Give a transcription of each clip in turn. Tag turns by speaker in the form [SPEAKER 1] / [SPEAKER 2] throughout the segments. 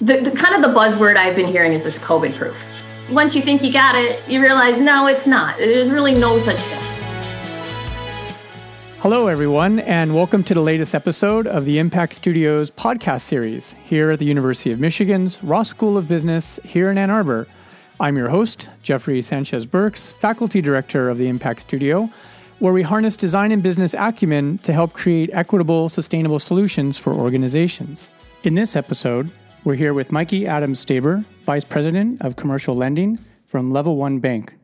[SPEAKER 1] the, the kind of the buzzword I've been hearing is this COVID proof. Once you think you got it, you realize no, it's not. There's really no such thing.
[SPEAKER 2] Hello, everyone, and welcome to the latest episode of the Impact Studios podcast series here at the University of Michigan's Ross School of Business here in Ann Arbor. I'm your host, Jeffrey Sanchez Burks, faculty director of the Impact Studio, where we harness design and business acumen to help create equitable, sustainable solutions for organizations. In this episode, we're here with Mikey Adams Staber, Vice President of Commercial Lending from Level One Bank.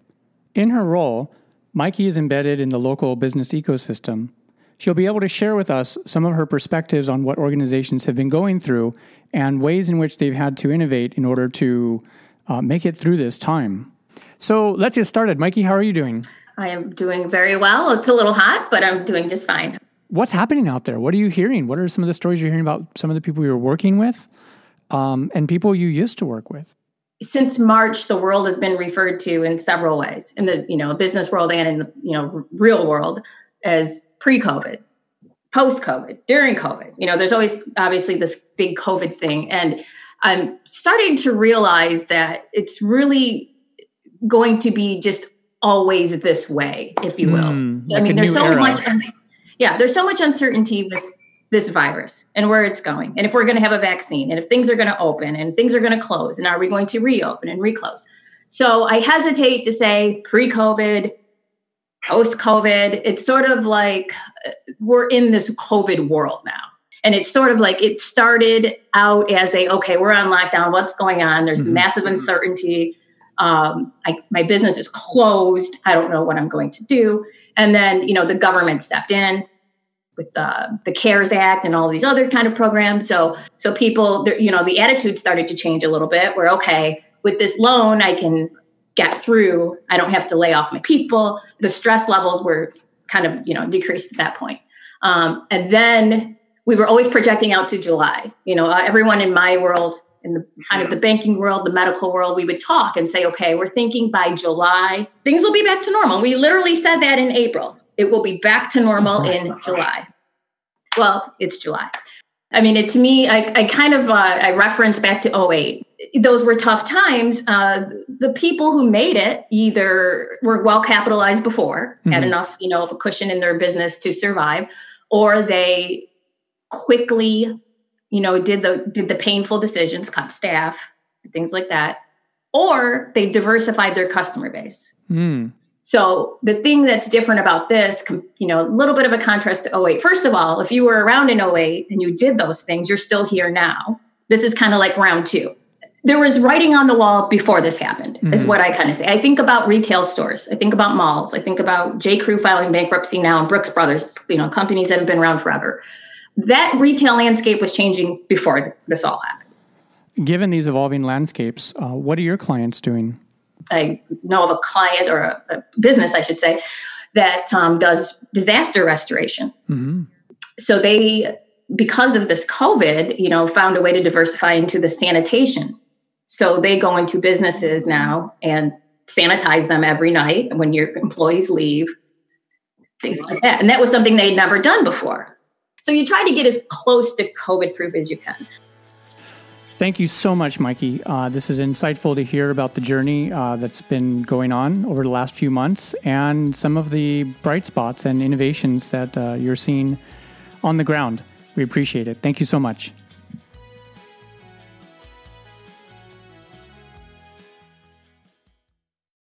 [SPEAKER 2] In her role, Mikey is embedded in the local business ecosystem. She'll be able to share with us some of her perspectives on what organizations have been going through and ways in which they've had to innovate in order to uh, make it through this time. So let's get started. Mikey, how are you doing?
[SPEAKER 1] I am doing very well. It's a little hot, but I'm doing just fine.
[SPEAKER 2] What's happening out there? What are you hearing? What are some of the stories you're hearing about some of the people you're working with? Um, and people you used to work with?
[SPEAKER 1] Since March, the world has been referred to in several ways in the you know business world and in the you know real world as pre-COVID, post-COVID, during COVID. You know, there's always obviously this big COVID thing, and I'm starting to realize that it's really going to be just always this way, if you will. Mm, like I mean, there's so era. much. Yeah, there's so much uncertainty with this virus and where it's going. And if we're going to have a vaccine and if things are going to open and things are going to close and are we going to reopen and reclose? So i hesitate to say pre-covid post-covid it's sort of like uh, we're in this covid world now. And it's sort of like it started out as a okay we're on lockdown what's going on? There's mm-hmm. massive uncertainty. Um, I, my business is closed. I don't know what i'm going to do. And then you know the government stepped in with the, the cares act and all these other kind of programs. So so people you know the attitude started to change a little bit where okay with this loan i can get through. I don't have to lay off my people. The stress levels were kind of you know decreased at that point. Um, and then we were always projecting out to july. You know uh, everyone in my world in the kind of the banking world the medical world we would talk and say okay we're thinking by july things will be back to normal. We literally said that in april it will be back to normal in July. Well, it's July. I mean, it to me, I, I kind of uh, I reference back to 08. Those were tough times. Uh, the people who made it either were well capitalized before, mm-hmm. had enough, you know, of a cushion in their business to survive, or they quickly, you know, did the did the painful decisions, cut staff, things like that, or they diversified their customer base. Mm. So the thing that's different about this, you know, a little bit of a contrast to 08. First of all, if you were around in 08 and you did those things, you're still here now. This is kind of like round two. There was writing on the wall before this happened, mm-hmm. is what I kind of say. I think about retail stores. I think about malls. I think about J. Crew filing bankruptcy now and Brooks Brothers, you know, companies that have been around forever. That retail landscape was changing before this all happened.
[SPEAKER 2] Given these evolving landscapes, uh, what are your clients doing?
[SPEAKER 1] I know of a client or a, a business, I should say, that um, does disaster restoration. Mm-hmm. So they, because of this COVID, you know, found a way to diversify into the sanitation. So they go into businesses now and sanitize them every night when your employees leave, things like that. And that was something they'd never done before. So you try to get as close to COVID proof as you can.
[SPEAKER 2] Thank you so much, Mikey. Uh, this is insightful to hear about the journey uh, that's been going on over the last few months and some of the bright spots and innovations that uh, you're seeing on the ground. We appreciate it. Thank you so much.